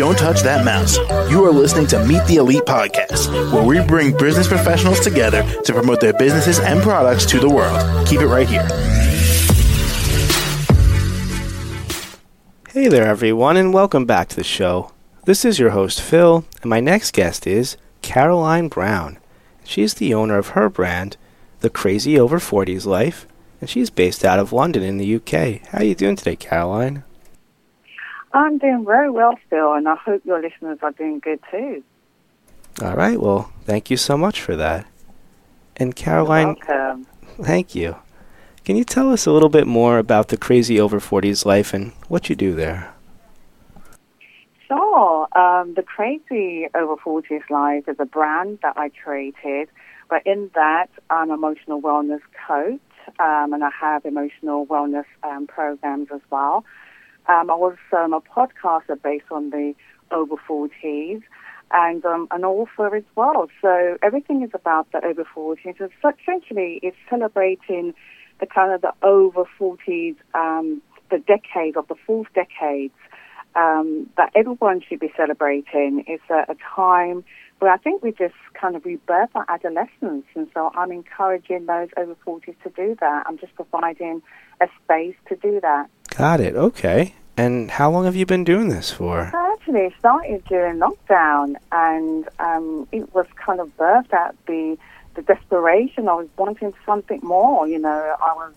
Don't touch that mouse. You are listening to Meet the Elite Podcast, where we bring business professionals together to promote their businesses and products to the world. Keep it right here. Hey there, everyone, and welcome back to the show. This is your host, Phil, and my next guest is Caroline Brown. She's the owner of her brand, The Crazy Over 40s Life, and she's based out of London in the UK. How are you doing today, Caroline? I'm doing very well, Phil, and I hope your listeners are doing good too. All right, well, thank you so much for that. And Caroline, welcome. thank you. Can you tell us a little bit more about the Crazy Over 40s life and what you do there? Sure. Um, the Crazy Over 40s Life is a brand that I created, but in that, I'm an emotional wellness coach, um, and I have emotional wellness um, programs as well. Um, I was um, a podcaster based on the over 40s and um, an author as well. So everything is about the over 40s. So essentially, it's celebrating the kind of the over 40s, um, the decade of the fourth decades um, that everyone should be celebrating. It's a, a time where I think we just kind of rebirth our adolescence. And so I'm encouraging those over 40s to do that. I'm just providing a space to do that. Got it. Okay. And how long have you been doing this for? I actually started during lockdown, and um, it was kind of birthed at the the desperation. I was wanting something more. You know, I was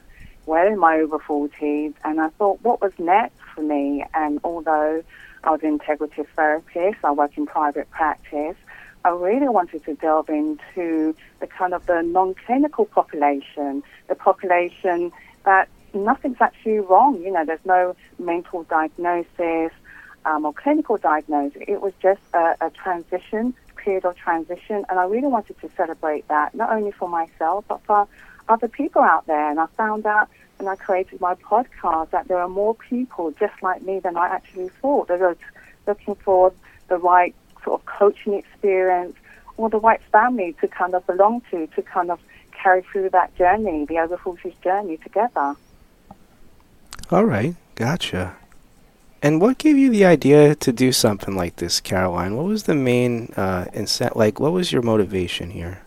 well in my over 40s, and I thought, what was next for me? And although I was an integrative therapist, I work in private practice. I really wanted to delve into the kind of the non-clinical population, the population that nothing's actually wrong. You know, there's no mental diagnosis um, or clinical diagnosis. It was just a, a transition, period of transition, and I really wanted to celebrate that, not only for myself, but for other people out there. And I found out when I created my podcast that there are more people just like me than I actually thought. They were looking for the right sort of coaching experience or the right family to kind of belong to, to kind of carry through that journey, the over 40s journey together. All right, gotcha. And what gave you the idea to do something like this, Caroline? What was the main uh, incent? Like, what was your motivation here?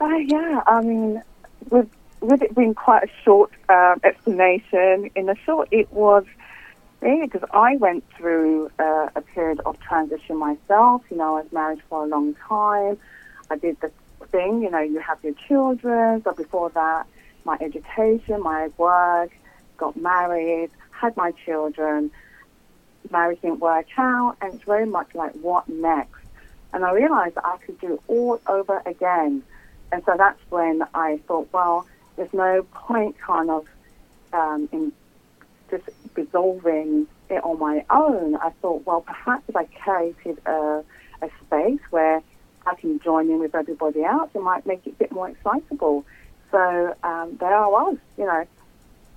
Uh, yeah, I mean, with with it being quite a short um, explanation, in the short, it was really because I went through uh, a period of transition myself. You know, I was married for a long time. I did the thing, you know, you have your children. But before that, my education, my work, got married, had my children. Marriage didn't work out, and it's very much like what next. And I realized that I could do all over again. And so that's when I thought, well, there's no point kind of um, in just resolving it on my own. I thought, well, perhaps if I created a, a space where I can join in with everybody else, it might make it a bit more excitable. So um, there I was, you know,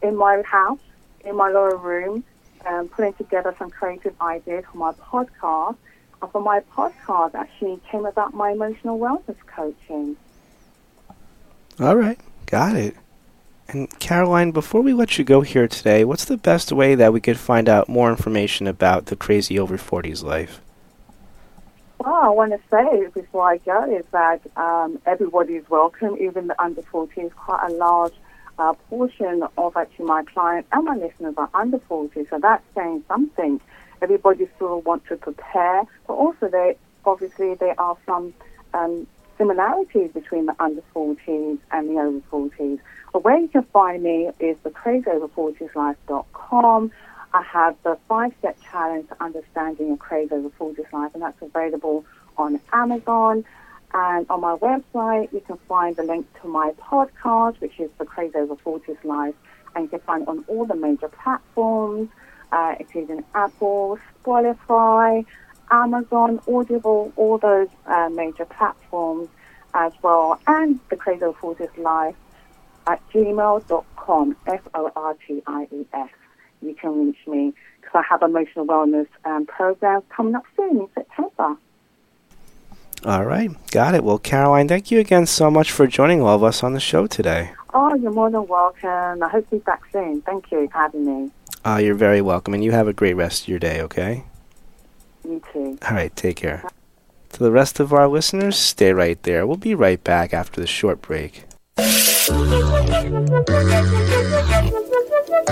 in my house, in my lower room, um, putting together some creative ideas for my podcast. And for my podcast, actually came about my emotional wellness coaching. All right, got it. And Caroline, before we let you go here today, what's the best way that we could find out more information about the Crazy Over 40s life? Well, I want to say before I go is that um, everybody is welcome, even the under 14s. Quite a large uh, portion of actually my clients and my listeners are under 40, so that's saying something. Everybody still wants to prepare, but also they obviously there are some um, similarities between the under 40s and the over 40s. But where you can find me is the crazyover40slife.com. I have the five-step challenge to understanding your crazy over 40s life, and that's available on Amazon. And on my website, you can find the link to my podcast, which is the Crazy Over 40s Life, and you can find it on all the major platforms, uh, including Apple, Spotify, Amazon, Audible, all those uh, major platforms as well, and the Crazy Over 40s Life at gmail.com, F-O-R-T-I-E-S. You can reach me because I have emotional wellness um, programs coming up soon in September. All right, got it. Well, Caroline, thank you again so much for joining all of us on the show today. Oh, you're more than welcome. I hope to be back soon. Thank you for having me. Uh, you're very welcome, and you have a great rest of your day, okay? You too. All right, take care. To the rest of our listeners, stay right there. We'll be right back after the short break.